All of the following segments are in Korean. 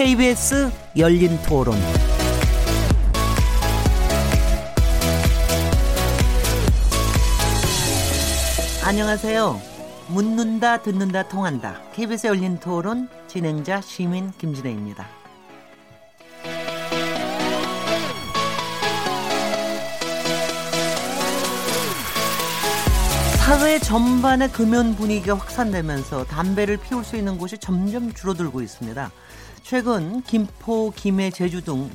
KBS 열린 토론. 안녕하세요. 묻는다, 듣는다, 통한다. KBS 열린 토론 진행자 시민 김진혜입니다. 사회 전반의 금연 분위기가 확산되면서 담배를 피울 수 있는 곳이 점점 줄어들고 있습니다. 최근 김포, 김해, 제주 등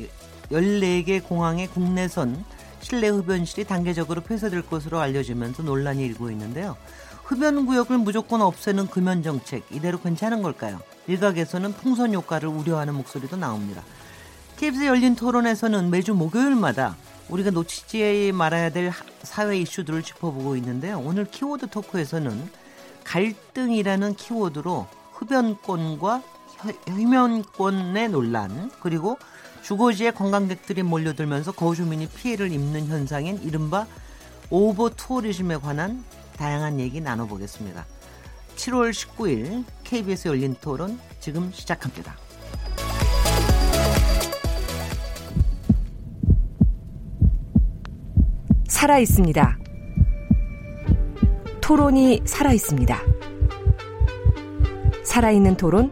14개 공항의 국내선 실내 흡연실이 단계적으로 폐쇄될 것으로 알려지면서 논란이 일고 있는데요. 흡연 구역을 무조건 없애는 금연 정책 이대로 괜찮은 걸까요? 일각에서는 풍선 효과를 우려하는 목소리도 나옵니다. KBS 열린 토론에서는 매주 목요일마다 우리가 놓치지 말아야 될 사회 이슈들을 짚어보고 있는데요. 오늘 키워드 토크에서는 갈등이라는 키워드로 흡연권과 흡연권의 논란 그리고 주거지에 관광객들이 몰려들면서 거주민이 피해를 입는 현상인 이른바 오버 투어리즘에 관한 다양한 얘기 나눠보겠습니다. 7월 19일 KBS 열린 토론 지금 시작합니다. 살아 있습니다. 토론이 살아 있습니다. 살아있는 토론,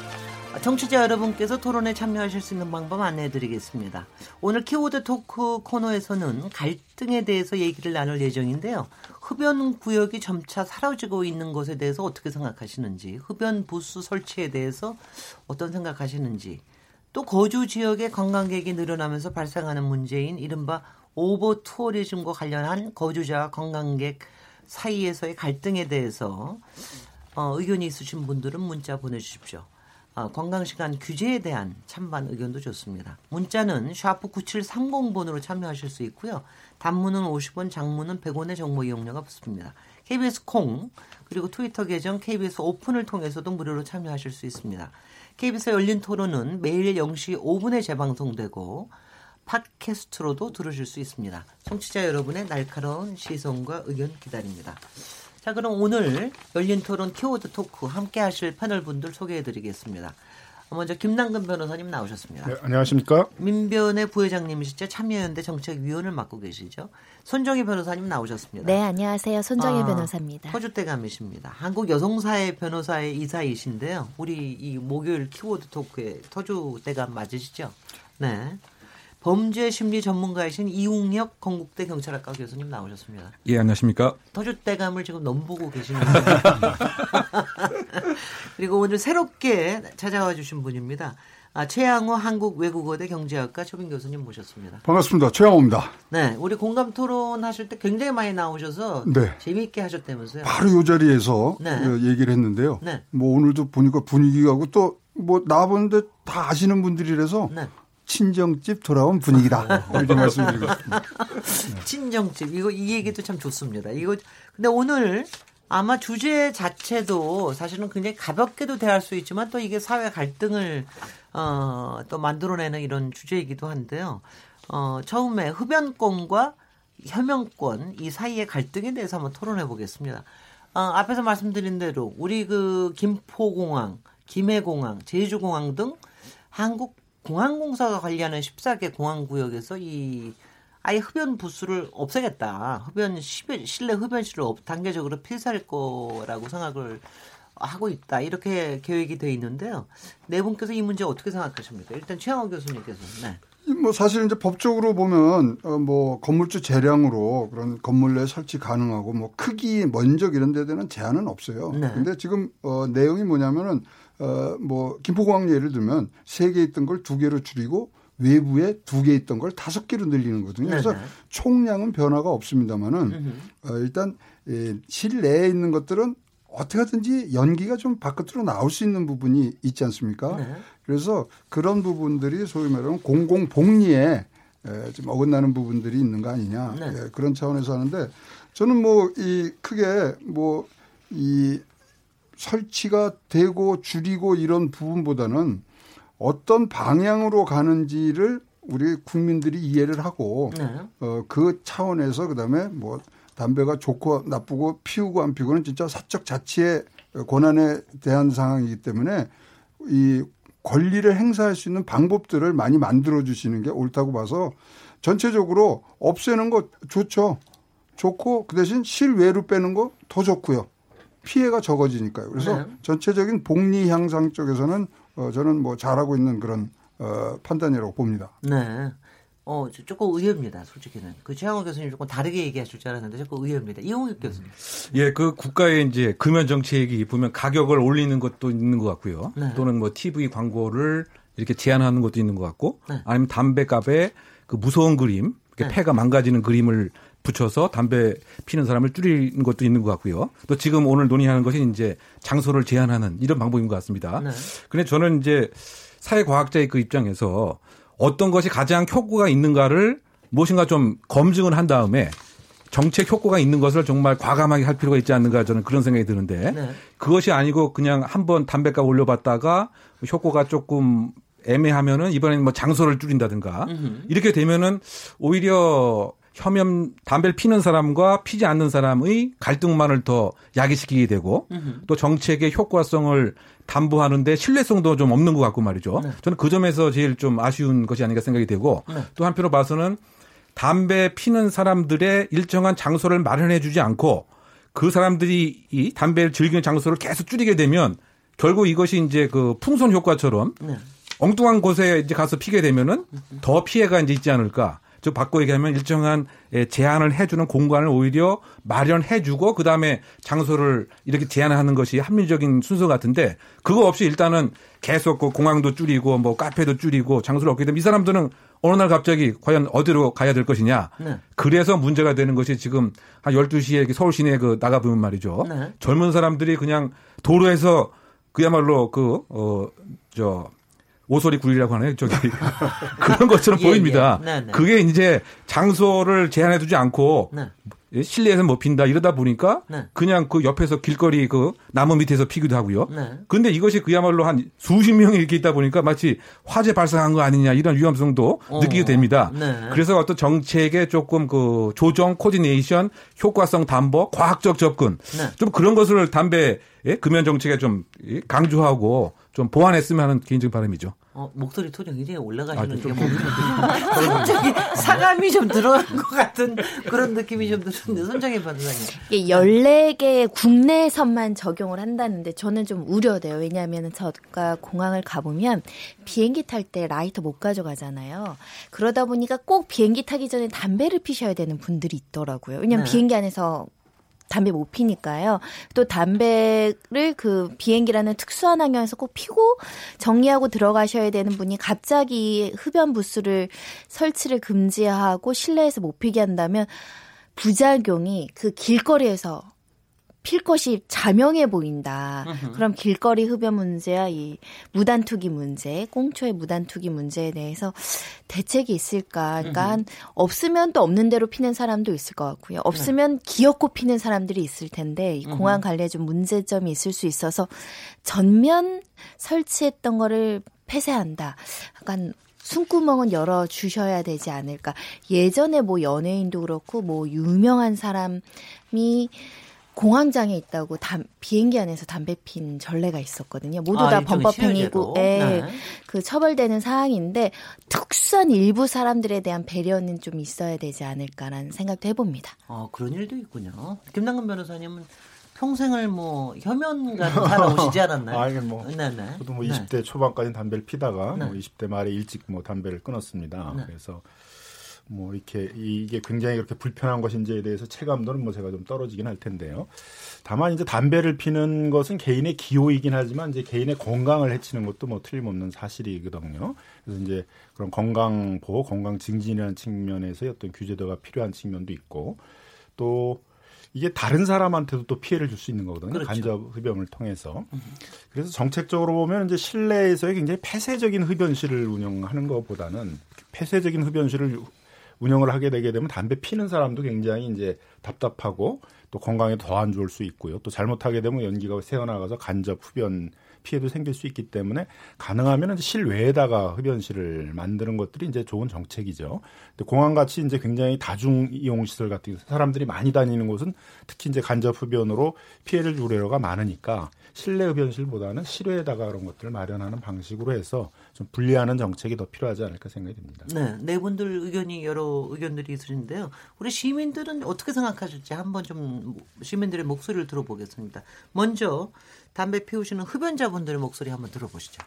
청취자 여러분께서 토론에 참여하실 수 있는 방법 안내해 드리겠습니다. 오늘 키워드 토크 코너에서는 갈등에 대해서 얘기를 나눌 예정인데요. 흡연 구역이 점차 사라지고 있는 것에 대해서 어떻게 생각하시는지, 흡연 부스 설치에 대해서 어떤 생각하시는지, 또 거주 지역의 관광객이 늘어나면서 발생하는 문제인 이른바 overtourism과 관련한 거주자와 관광객 사이에서의 갈등에 대해서 어, 의견이 있으신 분들은 문자 보내주십시오. 어, 관광시간 규제에 대한 찬반 의견도 좋습니다. 문자는 샤프 9730번으로 참여하실 수 있고요. 단문은 50원, 장문은 100원의 정보 이용료가 붙습니다. KBS 콩 그리고 트위터 계정 KBS 오픈을 통해서도 무료로 참여하실 수 있습니다. KBS 열린 토론은 매일 0시 5분에 재방송되고 팟캐스트로도 들으실 수 있습니다. 청취자 여러분의 날카로운 시선과 의견 기다립니다. 자, 그럼 오늘 열린 토론 키워드 토크 함께 하실 패널 분들 소개해 드리겠습니다. 먼저 김남근 변호사님 나오셨습니다. 네, 안녕하십니까? 민변의 부회장님이시죠. 참여연대 정책위원을 맡고 계시죠. 손정희 변호사님 나오셨습니다. 네, 안녕하세요. 손정희 아, 변호사입니다. 터줏대감이십니다. 한국 여성사회 변호사의 이사이신데요. 우리 이 목요일 키워드 토크에 터줏대감 맞으시죠? 네. 범죄 심리 전문가이신 이웅혁 건국대 경찰학과 교수님 나오셨습니다. 예, 안녕하십니까? 터줏대감을 지금 넘보고 계시는데 그리고 오늘 새롭게 찾아와 주신 분입니다. 아, 최양호 한국외국어대 경제학과 초빙 교수님 모셨습니다. 반갑습니다. 최양호입니다. 네, 우리 공감 토론 하실 때 굉장히 많이 나오셔서 네. 재미있게 하셨다면서요? 바로 이 자리에서 네. 어, 얘기를 했는데요. 네. 뭐 오늘도 보니까 분위기가 또뭐 나보는데 다 아시는 분들이라서 네. 친정집 돌아온 분위기다 이렇게 말씀드리고 싶습니다. 친정집 이거 이 얘기도 참 좋습니다. 이거 근데 오늘 아마 주제 자체도 사실은 굉장히 가볍게도 대할 수 있지만 또 이게 사회 갈등을 어, 또 만들어내는 이런 주제이기도 한데요. 어, 처음에 흡연권과 혐연권 이 사이의 갈등에 대해서 한번 토론해 보겠습니다. 어, 앞에서 말씀드린 대로 우리 그 김포공항, 김해공항, 제주공항 등 한국 공항공사가 관리하는 14개 공항구역에서 이 아예 흡연 부스를 없애겠다. 흡연 실내 흡연 실을 단계적으로 폐쇄할 거라고 생각을 하고 있다. 이렇게 계획이 돼 있는데요. 네 분께서 이 문제 어떻게 생각하십니까? 일단 최영호 교수님께서. 네. 뭐 사실 이제 법적으로 보면 어뭐 건물주 재량으로 그런 건물 내 설치 가능하고 뭐 크기 면적 이런 데 대한 제한은 없어요. 네. 근데 지금 어 내용이 뭐냐면은 어뭐 김포공항 예를 들면 세 개 있던 걸 두 개로 줄이고 외부에 두 개 있던 걸 다섯 개로 늘리는 거거든요. 그래서 네네. 총량은 변화가 없습니다만은 어 일단 예, 실내에 있는 것들은 어떻게 하든지 연기가 좀 바깥으로 나올 수 있는 부분이 있지 않습니까? 네. 그래서 그런 부분들이 소위 말하면 공공 복리에 에, 좀 어긋나는 부분들이 있는 거 아니냐 네. 예, 그런 차원에서 하는데 저는 뭐 이 크게 뭐 이 설치가 되고 줄이고 이런 부분보다는 어떤 방향으로 가는지를 우리 국민들이 이해를 하고 네. 어, 그 차원에서 그다음에 뭐 담배가 좋고 나쁘고 피우고 안 피우고는 진짜 사적 자치의 권한에 대한 상황이기 때문에 이 권리를 행사할 수 있는 방법들을 많이 만들어 주시는 게 옳다고 봐서 전체적으로 없애는 거 좋죠. 좋고 그 대신 실외로 빼는 거 더 좋고요. 피해가 적어지니까요. 그래서 네. 전체적인 복리 향상 쪽에서는 어, 저는 뭐 잘하고 있는 그런 어, 판단이라고 봅니다. 네. 어, 저 조금 의외입니다, 솔직히는. 그 최양호 교수님 조금 다르게 얘기하실 줄 알았는데 조금 의외입니다. 이홍익 교수님. 예, 그 국가의 이제 금연 정책이 보면 가격을 올리는 것도 있는 것 같고요. 네. 또는 뭐 TV 광고를 이렇게 제한하는 것도 있는 것 같고, 네. 아니면 담배값에 그 무서운 그림, 이렇게 네. 폐가 망가지는 그림을 붙여서 담배 피는 사람을 줄이는 것도 있는 것 같고요. 또 지금 오늘 논의하는 것이 이제 장소를 제한하는 이런 방법인 것 같습니다. 네. 근데 저는 이제 사회과학자의 그 입장에서 어떤 것이 가장 효과가 있는가를 무엇인가 좀 검증을 한 다음에 정책 효과가 있는 것을 정말 과감하게 할 필요가 있지 않는가 저는 그런 생각이 드는데 네. 그것이 아니고 그냥 한번 담배값 올려봤다가 효과가 조금 애매하면은 이번에는 뭐 장소를 줄인다든가 이렇게 되면은 오히려 혐연 담배를 피는 사람과 피지 않는 사람의 갈등만을 더 야기시키게 되고 또 정책의 효과성을 담보하는데 신뢰성도 좀 없는 것 같고 말이죠. 저는 그 점에서 제일 좀 아쉬운 것이 아닌가 생각이 되고 네. 또 한편으로 봐서는 담배 피는 사람들의 일정한 장소를 마련해 주지 않고 그 사람들이 이 담배를 즐기는 장소를 계속 줄이게 되면 결국 이것이 이제 그 풍선 효과처럼 네. 엉뚱한 곳에 이제 가서 피게 되면은 더 피해가 이제 있지 않을까. 즉 바꿔 얘기하면 일정한 예, 제한을 해주는 공간을 오히려 마련해주고 그 다음에 장소를 이렇게 제한하는 것이 합리적인 순서 같은데 그거 없이 일단은 계속 그 공항도 줄이고 뭐 카페도 줄이고 장소를 얻게 되면 이 사람들은 어느 날 갑자기 과연 어디로 가야 될 것이냐. 네. 그래서 문제가 되는 것이 지금 한 12시에 이렇게 서울 시내에 그 나가보면 말이죠. 네. 젊은 사람들이 그냥 도로에서 그야말로 그, 어, 저, 오소리 굴이라고 하나요? 저기. 그런 것처럼 예, 보입니다. 예. 네, 네. 그게 이제 장소를 제한해 두지 않고 네. 예, 실내에서 못 핀다 이러다 보니까 네. 그냥 그 옆에서 길거리 그 나무 밑에서 피기도 하고요. 네. 근데 이것이 그야말로 한 수십 명이 이렇게 있다 보니까 마치 화재 발생한 거 아니냐 이런 위험성도 어, 느끼게 됩니다. 네. 그래서 어떤 정책의 조금 그 조정, 코디네이션, 효과성 담보, 과학적 접근 네. 좀 그런 것을 담배 예? 금연 정책에 좀 예, 강조하고 좀 보완했으면 하는 개인적인 바람이죠. 어, 목소리 톤이 굉장히 올라가시는 아, 게 갑자기 사감이 좀 들어간 것 같은 그런 느낌이 좀 드는데 손정혜 변호사님. 이게 14개 국내선만 적용을 한다는데 저는 좀 우려돼요. 왜냐하면 저가 공항을 가보면 비행기 탈 때 라이터 못 가져가잖아요. 그러다 보니까 꼭 비행기 타기 전에 담배를 피셔야 되는 분들이 있더라고요. 왜냐하면 네. 비행기 안에서 담배 못 피니까요. 또 담배를 그 비행기라는 특수한 환경에서 꼭 피고 정리하고 들어가셔야 되는 분이 갑자기 흡연 부스를 설치를 금지하고 실내에서 못 피게 한다면 부작용이 그 길거리에서 필 것이 자명해 보인다. 그럼 길거리 흡연 문제와 이 무단 투기 문제, 꽁초의 무단 투기 문제에 대해서 대책이 있을까? 그러니까 한 없으면 또 없는 대로 피는 사람도 있을 것 같고요. 없으면 기어코 피는 사람들이 있을 텐데 이 공항 관리에 좀 문제점이 있을 수 있어서 전면 설치했던 거를 폐쇄한다. 약간 숨구멍은 열어 주셔야 되지 않을까. 예전에 뭐 연예인도 그렇고 뭐 유명한 사람이 공항장에 있다고 담, 비행기 안에서 담배 핀 전례가 있었거든요. 모두 아, 다 일종의 범법행위고? 예, 네. 그 처벌되는 사항인데 특수한 일부 사람들에 대한 배려는 좀 있어야 되지 않을까라는 생각도 해봅니다. 어, 그런 일도 있군요. 김남근 변호사님은 평생을 뭐 혐연가로 살아오시지 않았나요? 아니 뭐 네 네. 저도 뭐 네. 20대 초반까지는 담배를 피다가 네. 뭐 20대 말에 일찍 뭐 담배를 끊었습니다. 네. 그래서 뭐 이렇게 이게 굉장히 그렇게 불편한 것인지에 대해서 체감도는 뭐 제가 좀 떨어지긴 할 텐데요. 다만 이제 담배를 피는 것은 개인의 기호이긴 하지만 이제 개인의 건강을 해치는 것도 뭐 틀림없는 사실이거든요. 그래서 이제 그런 건강 보호, 건강 증진이라는 측면에서 어떤 규제도가 필요한 측면도 있고 또 이게 다른 사람한테도 또 피해를 줄 수 있는 거거든요. 그렇죠. 간접 흡연을 통해서. 그래서 정책적으로 보면 이제 실내에서의 굉장히 폐쇄적인 흡연실을 운영하는 것보다는 폐쇄적인 흡연실을 운영을 하게 되게 되면 담배 피는 사람도 굉장히 이제 답답하고 또 건강에 더안 좋을 수 있고요. 또 잘못하게 되면 연기가 새어나가서 간접 흡연 피해도 생길 수 있기 때문에 가능하면 실외에다가 흡연실을 만드는 것들이 이제 좋은 정책이죠. 근데 공항 같이 이제 굉장히 다중 이용 시설 같은 사람들이 많이 다니는 곳은 특히 이제 간접 흡연으로 피해를 줄 우려가 많으니까 실내 흡연실보다는 실외에다가 그런 것들을 마련하는 방식으로 해서 좀 분리하는 정책이 더 필요하지 않을까 생각이 듭니다. 네, 네 분들 의견이 여러 의견들이 있으신데요. 우리 시민들은 어떻게 생각하실지 한번 좀 시민들의 목소리를 들어보겠습니다. 먼저 담배 피우시는 흡연자분들의 목소리 한번 들어보시죠.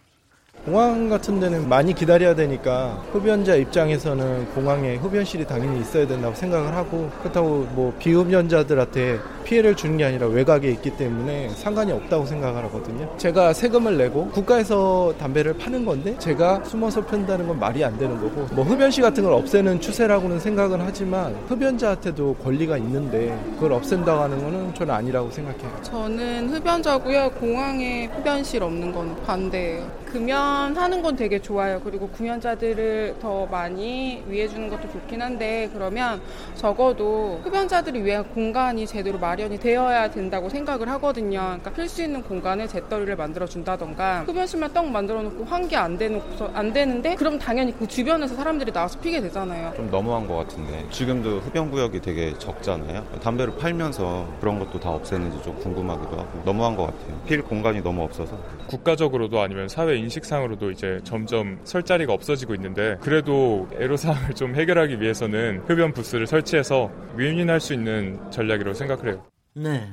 공항 같은 데는 많이 기다려야 되니까 흡연자 입장에서는 공항에 흡연실이 당연히 있어야 된다고 생각을 하고 그렇다고 뭐 비흡연자들한테 피해를 주는 게 아니라 외곽에 있기 때문에 상관이 없다고 생각을 하거든요. 제가 세금을 내고 국가에서 담배를 파는 건데 제가 숨어서 편다는 건 말이 안 되는 거고 뭐 흡연실 같은 걸 없애는 추세라고는 생각은 하지만 흡연자한테도 권리가 있는데 그걸 없앤다고 하는 거는 저는 아니라고 생각해요. 저는 흡연자고요. 공항에 흡연실 없는 건 반대예요. 금연 하는 건 되게 좋아요. 그리고 금연자들을 더 많이 위해주는 것도 좋긴 한데 그러면 적어도 흡연자들이 위한 공간이 제대로 마련이 되어야 된다고 생각을 하거든요. 그러니까 필 수 있는 공간에 재떨이를 만들어 준다던가 흡연실만 떡 만들어 놓고 환기 안 되놓고서 안 되는데 그럼 당연히 그 주변에서 사람들이 나와서 피게 되잖아요. 좀 너무한 것 같은데 지금도 흡연 구역이 되게 적잖아요. 담배를 팔면서 그런 것도 다 없애는지 좀 궁금하기도 하고 너무한 것 같아요. 필 공간이 너무 없어서 국가적으로도 아니면 사회 인식상 으로도 이제 점점 설 자리가 없어지고 있는데 그래도 애로사항을 좀 해결하기 위해서는 흡연 부스를 설치해서 윈윈할 수 있는 전략이라고 생각을 해요. 네.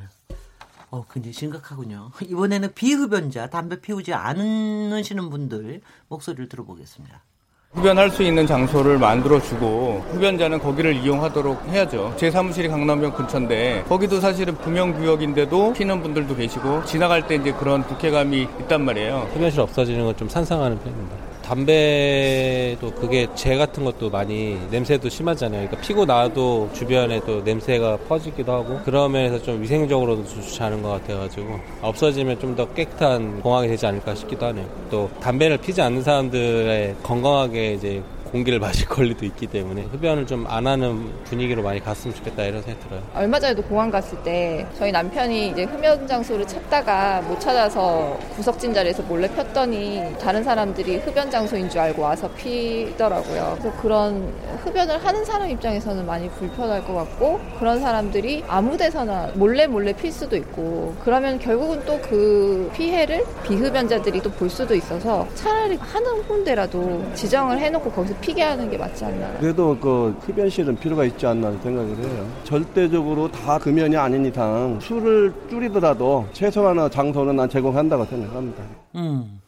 어, 굉장히 심각하군요. 이번에는 비흡연자, 담배 피우지 않으시는 분들 목소리를 들어보겠습니다. 흡연할 수 있는 장소를 만들어주고 흡연자는 거기를 이용하도록 해야죠. 제 사무실이 강남역 근처인데 거기도 사실은 금연구역인데도 피는 분들도 계시고 지나갈 때 이제 그런 불쾌감이 있단 말이에요. 흡연실 없어지는 건 좀 산상하는 편입니다. 담배도 그게 재 같은 것도 많이 냄새도 심하잖아요. 그러니까 피고 나도 주변에 또 냄새가 퍼지기도 하고 그런 면에서 좀 위생적으로도 좋지 않은 것 같아가지고 없어지면 좀 더 깨끗한 공항이 되지 않을까 싶기도 하네요. 또 담배를 피지 않는 사람들의 건강하게 이제 공기를 마실 권리도 있기 때문에 흡연을 좀 안 하는 분위기로 많이 갔으면 좋겠다 이런 생각이 들어요. 얼마 전에도 공항 갔을 때 저희 남편이 이제 흡연 장소를 찾다가 못 찾아서 구석진 자리에서 몰래 폈더니 다른 사람들이 흡연 장소인 줄 알고 와서 피더라고요. 그래서 그런 흡연을 하는 사람 입장에서는 많이 불편할 것 같고 그런 사람들이 아무 데서나 몰래 몰래 필 수도 있고 그러면 결국은 또 그 피해를 비흡연자들이 또 볼 수도 있어서 차라리 하는 군데라도 지정을 해놓고 거기서 피게 하는 게 맞지 않나. 그래도 그 흡연실은 필요가 있지 않나 생각을 해요. 절대적으로 다 금연이 아닌 이상 술을 줄이더라도 최소한의 장소는 난 제공한다고 생각합니다. 음.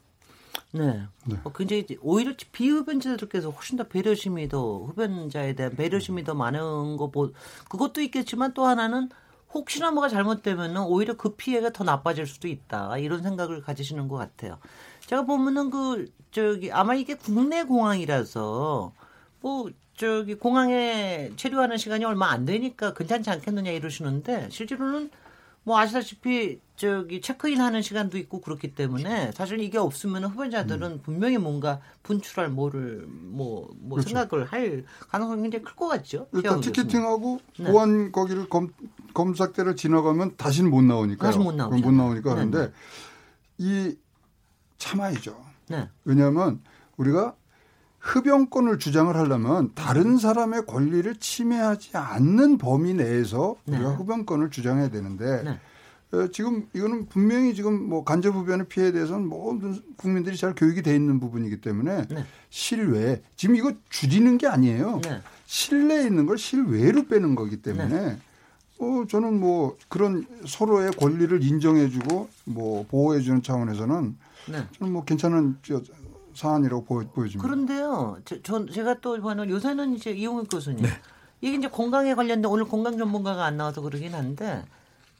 네. 네. 어, 굉장히 오히려 비흡연자들께서 훨씬 더 배려심이 더 흡연자에 대한 배려심이 더 많은 거 보, 그것도 있겠지만 또 하나는 혹시나 뭐가 잘못되면은 오히려 그 피해가 더 나빠질 수도 있다 이런 생각을 가지시는 것 같아요. 제가 보면은 그 저기 아마 이게 국내 공항이라서 뭐 저기 공항에 체류하는 시간이 얼마 안 되니까 괜찮지 않겠느냐 이러시는데 실제로는 뭐 아시다시피 저기 체크인 하는 시간도 있고 그렇기 때문에 사실 이게 없으면 흡연자들은 음. 분명히 뭔가 분출할 뭐를 뭐, 뭐 그렇죠. 생각을 할 가능성이 굉장히 클 것 같죠. 일단 티켓팅하고 네. 보안 거기를 검, 검사대를 지나가면 다시는 못 나오니까. 다시 못 나오죠. 못 나오니까 네, 그런데 이 참아야죠. 네. 왜냐하면 우리가 흡연권을 주장을 하려면 다른 사람의 권리를 침해하지 않는 범위 내에서 네. 우리가 흡연권을 주장해야 되는데 네. 어, 지금 이거는 분명히 지금 뭐 간접 흡연의 피해에 대해서는 모든 국민들이 잘 교육이 돼 있는 부분이기 때문에 네. 실외 지금 이거 줄이는 게 아니에요. 네. 실내에 있는 걸 실외로 빼는 거기 때문에 네. 어, 저는 뭐 그런 서로의 권리를 인정해주고 뭐 보호해주는 차원에서는 네. 저는 뭐 괜찮은 사안이라고 보여, 보여집니다. 그런데요, 저, 제가 또 보는 요새는 이제 이용익 교수님 네. 이게 이제 건강에 관련된 오늘 건강 전문가가 안 나와서 그러긴 한데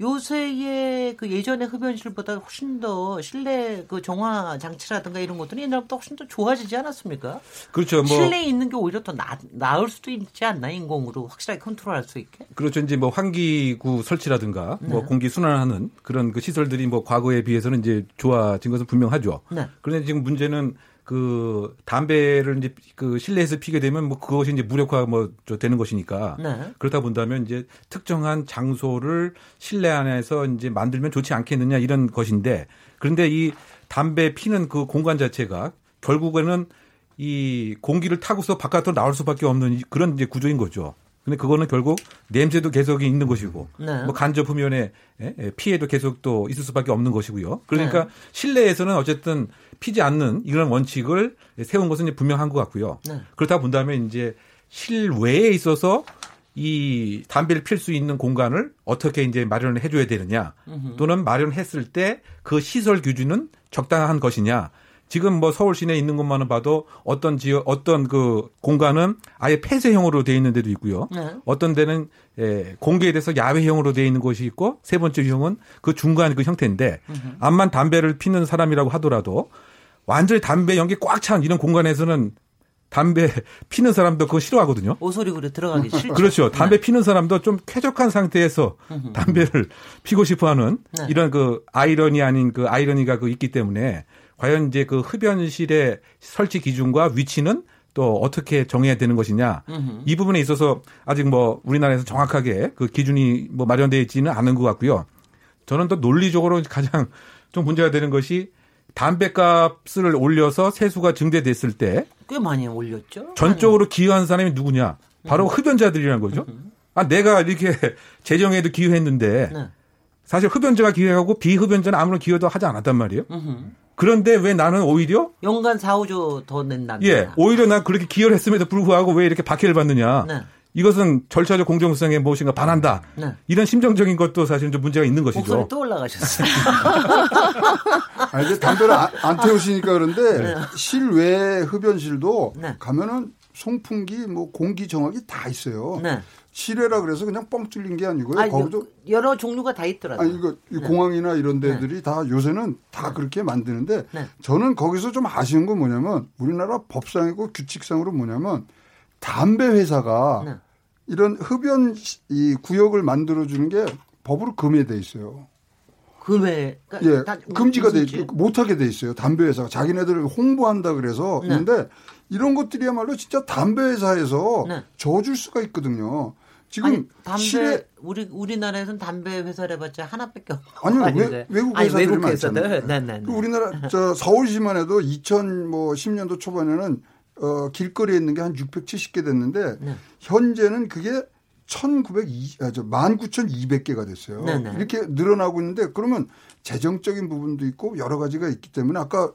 요새의 그 예전의 흡연실보다 훨씬 더 실내 그 정화 장치라든가 이런 것들이 옛날보다 훨씬 더 좋아지지 않았습니까? 그렇죠. 뭐 실내에 있는 게 오히려 더 나, 나을 수도 있지 않나 인공으로 확실하게 컨트롤할 수 있게. 그렇죠. 이제 뭐 환기구 설치라든가 뭐 네. 뭐 공기 순환하는 그런 그 시설들이 뭐 과거에 비해서는 이제 좋아진 것은 분명하죠. 네. 그런데 지금 문제는 그 담배를 이제 그 실내에서 피게 되면 뭐 그것이 이제 무력화 뭐저 되는 것이니까 네. 그렇다 본다면 이제 특정한 장소를 실내 안에서 이제 만들면 좋지 않겠느냐 이런 것인데 그런데 이 담배 피는 그 공간 자체가 결국에는 이 공기를 타고서 바깥으로 나올 수밖에 없는 그런 이제 구조인 거죠. 근데 그거는 결국 냄새도 계속 있는 것이고 네. 뭐 간접 흡연의 예, 예, 피해도 계속 또 있을 수밖에 없는 것이고요. 그러니까 네. 실내에서는 어쨌든 피지 않는 이런 원칙을 세운 것은 이제 분명한 것 같고요. 네. 그렇다 본다면 이제 실외에 있어서 이 담배를 필 수 있는 공간을 어떻게 이제 마련을 해줘야 되느냐. 또는 마련했을 때 그 시설 규준은 적당한 것이냐 지금 뭐 서울 시내에 있는 것만은 봐도 어떤 지역 어떤 그 공간은 아예 폐쇄형으로 돼 있는 데도 있고요. 네. 어떤 데는 예, 공개에 대해서 야외형으로 돼 있는 곳이 있고 세 번째 유형은 그 중간 그 형태인데 암만 담배를 피는 사람이라고 하더라도 완전히 담배 연기 꽉 찬 이런 공간에서는 담배 피는 사람도 그거 싫어하거든요. 오소리구로 들어가기 싫죠. 그렇죠. 담배 피는 사람도 좀 쾌적한 상태에서. 담배를 피고 싶어 하는 네. 이런 그 아이러니 아닌 그 아이러니가 그 있기 때문에 과연 이제 그 흡연실의 설치 기준과 위치는 또 어떻게 정해야 되는 것이냐. 음흠. 이 부분에 있어서 아직 뭐 우리나라에서 정확하게 그 기준이 뭐 마련되어 있지는 않은 것 같고요. 저는 또 논리적으로 가장 좀 문제가 되는 것이 담배값을 올려서 세수가 증대됐을 때 꽤 많이 올렸죠. 전적으로 기여한 사람이 누구냐? 바로 흡연자들이라는 거죠. 아, 내가 이렇게 재정에도 기여했는데 네. 사실 흡연자가 기여하고 비흡연자는 아무런 기여도 하지 않았단 말이에요. 그런데 왜 나는 오히려 연간 4, 5조 더 낸답니다. 예, 오히려 난 그렇게 기여를 했음에도 불구하고 왜 이렇게 박해를 받느냐? 네. 이것은 절차적 공정성에 무엇인가 반한다. 네. 이런 심정적인 것도 사실 좀 문제가 있는 것이죠. 목소리 또 올라가셨어요. 아, 이제 담배를 안, 안 태우시니까 그런데 네. 실외 흡연실도 네. 가면은 송풍기, 뭐 공기 정화기 다 있어요. 네. 실외라 그래서 그냥 뻥 뚫린 게 아니고요. 아니, 거기도 여러 종류가 다 있더라고요. 아니 이거 이 네. 공항이나 이런 데들이 다 요새는 다 그렇게 만드는데 네. 저는 거기서 좀 아쉬운 건 뭐냐면 우리나라 법상이고 규칙상으로 뭐냐면 담배 회사가 네. 이런 흡연 시- 이 구역을 만들어 주는 게 법으로 금해돼 있어요. 금해 그러니까 예, 다 금지가 돼 있- 못하게 돼 있어요. 담배 회사가 자기네들을 홍보한다 그래서 네. 그런데 이런 것들이야말로 진짜 담배 회사에서 네. 져줄 수가 있거든요. 지금 아니, 담배 실에 우리 우리나라에서는 담배 회사를 해봤자 하나밖에 없 아니요. 외, 외국 아니, 회사들이 외국 많잖아요. 네, 네, 네. 그 우리나라 저 서울시만 해도 2010년도 초반에는 어, 길거리에 있는 게 한 670개 됐는데 네. 현재는 그게 1902, 아, 저 19,200개가 됐어요. 네, 네. 이렇게 늘어나고 있는데 그러면 재정적인 부분도 있고 여러 가지가 있기 때문에 아까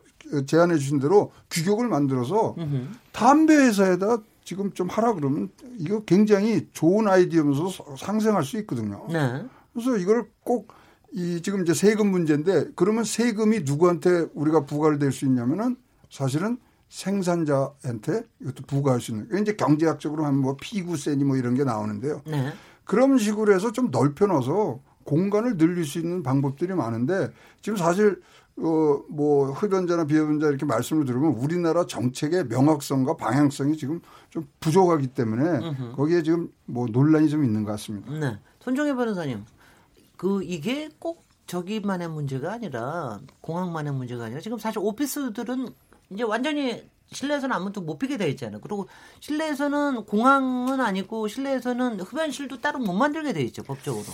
제안해 주신 대로 규격을 만들어서 음흠. 담배 회사에다 지금 좀 하라 그러면 이거 굉장히 좋은 아이디어면서 상생할 수 있거든요. 네. 그래서 이걸 꼭 이 지금 이제 세금 문제인데 그러면 세금이 누구한테 우리가 부과를 될 수 있냐면은 사실은 생산자한테 이것도 부과할 수 있는. 이게 이제 경제학적으로 하면 뭐 피구세니 뭐 이런 게 나오는데요. 네. 그런 식으로 해서 좀 넓혀놔서 공간을 늘릴 수 있는 방법들이 많은데 지금 사실 어뭐 흡연자나 비흡연자 이렇게 말씀을 들으면 우리나라 정책의 명확성과 방향성이 지금 좀 부족하기 때문에 음흠. 거기에 지금 뭐 논란이 좀 있는 것 같습니다. 네. 손종혜 변호사님. 그 이게 꼭 저기만의 문제가 아니라 공항만의 문제가 아니라 지금 사실 오피스들은 이제 완전히 실내에서는 아무도 못 피게 돼 있잖아요. 그리고 실내에서는 공항은 아니고 실내에서는 흡연실도 따로 못 만들게 돼 있죠 법적으로.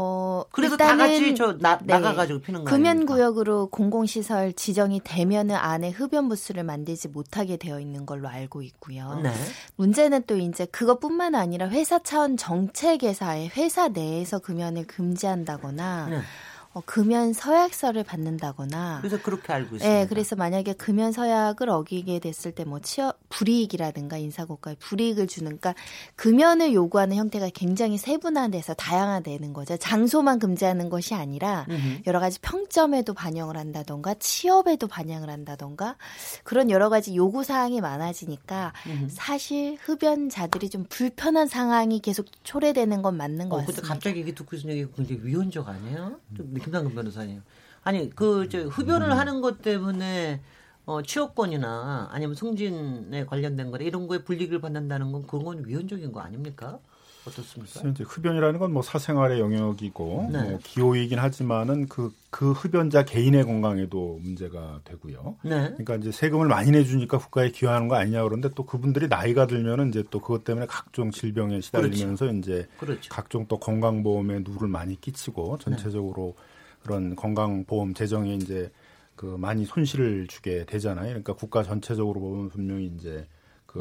어, 그래서 다 일단은 같이 저 나, 네. 나가가지고 피는 거 금연? 구역으로 공공시설 지정이 되면은 안에 흡연 부스를 만들지 못하게 되어 있는 걸로 알고 있고요. 네. 문제는 또 이제 그것뿐만 아니라 회사 차원 정책에서 아예 회사 내에서 금연을 금지한다거나 네. 어, 금연 서약서를 받는다거나 그래서 그렇게 알고 있습니다. 네, 그래서 만약에 금연 서약을 어기게 됐을 때 뭐 취업 불이익이라든가 인사고과에 불이익을 주는 그러니까 금연을 요구하는 형태가 굉장히 세분화돼서 다양화되는 거죠. 장소만 금지하는 것이 아니라 음흠. 여러 가지 평점에도 반영을 한다던가 취업에도 반영을 한다던가 그런 여러 가지 요구 사항이 많아지니까 음흠. 사실 흡연자들이 좀 불편한 상황이 계속 초래되는 건 맞는 것 어, 근데 같습니다. 갑자기 얘기 듣고 있으니 이게 굉장히 위헌적 아니에요? 좀 김상근 변호사님. 아니 그 저 흡연을 하는 것 때문에 어, 취업권이나 아니면 승진에 관련된 거나 이런 거에 불이익을 받는다는 건 그건 위헌적인 거 아닙니까? 어떻습니까? 이제 흡연이라는 건 뭐 사생활의 영역이고 네. 뭐 기호이긴 하지만은 그, 그 흡연자 개인의 건강에도 문제가 되고요. 네. 그러니까 이제 세금을 많이 내주니까 국가에 기여하는 거 아니냐 그런데 또 그분들이 나이가 들면은 이제 또 그것 때문에 각종 질병에 시달리면서 이제 그렇죠. 각종 또 건강보험에 누를 많이 끼치고 전체적으로 그런 건강보험 재정이 이제 그 많이 손실을 주게 되잖아요. 그러니까 국가 전체적으로 보면 분명히 이제 그.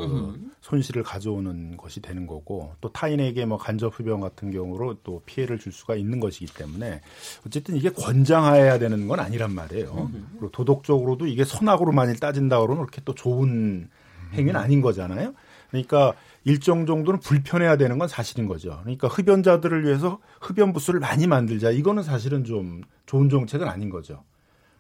손실을 가져오는 것이 되는 거고 또 타인에게 뭐 간접 흡연 같은 경우로 또 피해를 줄 수가 있는 것이기 때문에 어쨌든 이게 권장해야 되는 건 아니란 말이에요. 그리고 도덕적으로도 이게 선악으로 만일 따진다 그러면 그렇게 또 좋은 행위는 아닌 거잖아요. 그러니까 일정 정도는 불편해야 되는 건 사실인 거죠. 그러니까 흡연자들을 위해서 흡연 부스를 많이 만들자. 이거는 사실은 좀 좋은 정책은 아닌 거죠.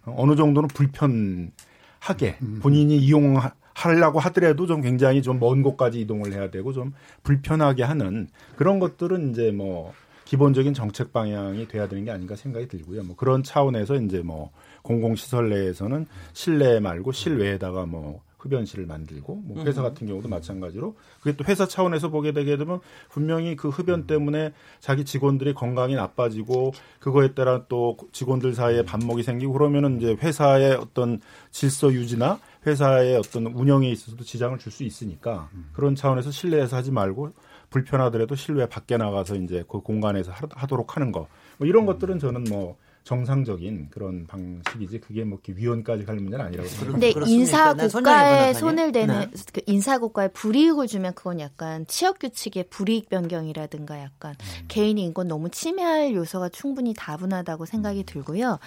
어느 정도는 불편하게 본인이 이용하려고 하더라도 좀 굉장히 좀 먼 곳까지 이동을 해야 되고 좀 불편하게 하는 그런 것들은 이제 뭐 기본적인 정책 방향이 돼야 되는 게 아닌가 생각이 들고요. 뭐 그런 차원에서 이제 뭐 공공시설 내에서는 실내 말고 실외에다가 뭐 흡연실을 만들고 뭐 회사 같은 경우도 마찬가지로 그게 또 회사 차원에서 보게 되게 되면 분명히 그 흡연 때문에 자기 직원들이 건강이 나빠지고 그거에 따라 또 직원들 사이에 반목이 생기고 그러면은 이제 회사의 어떤 질서 유지나 회사의 어떤 운영에 있어서도 지장을 줄 수 있으니까 그런 차원에서 실내에서 하지 말고 불편하더라도 실외 밖에 나가서 이제 그 공간에서 하- 하도록 하는 거. 뭐 이런 것들은 저는 뭐 정상적인 그런 방식이지 그게 뭐 위헌까지 갈 문제는 아니라고 근데 생각합니다. 인사 네, 손정혜 고가에 변호사님. 손을 대는 네. 그 인사 고가에 불이익을 주면 그건 약간 취업 규칙의 불이익 변경이라든가 약간 음. 개인의 인권 너무 침해할 요소가 충분히 다분하다고 생각이 음. 들고요.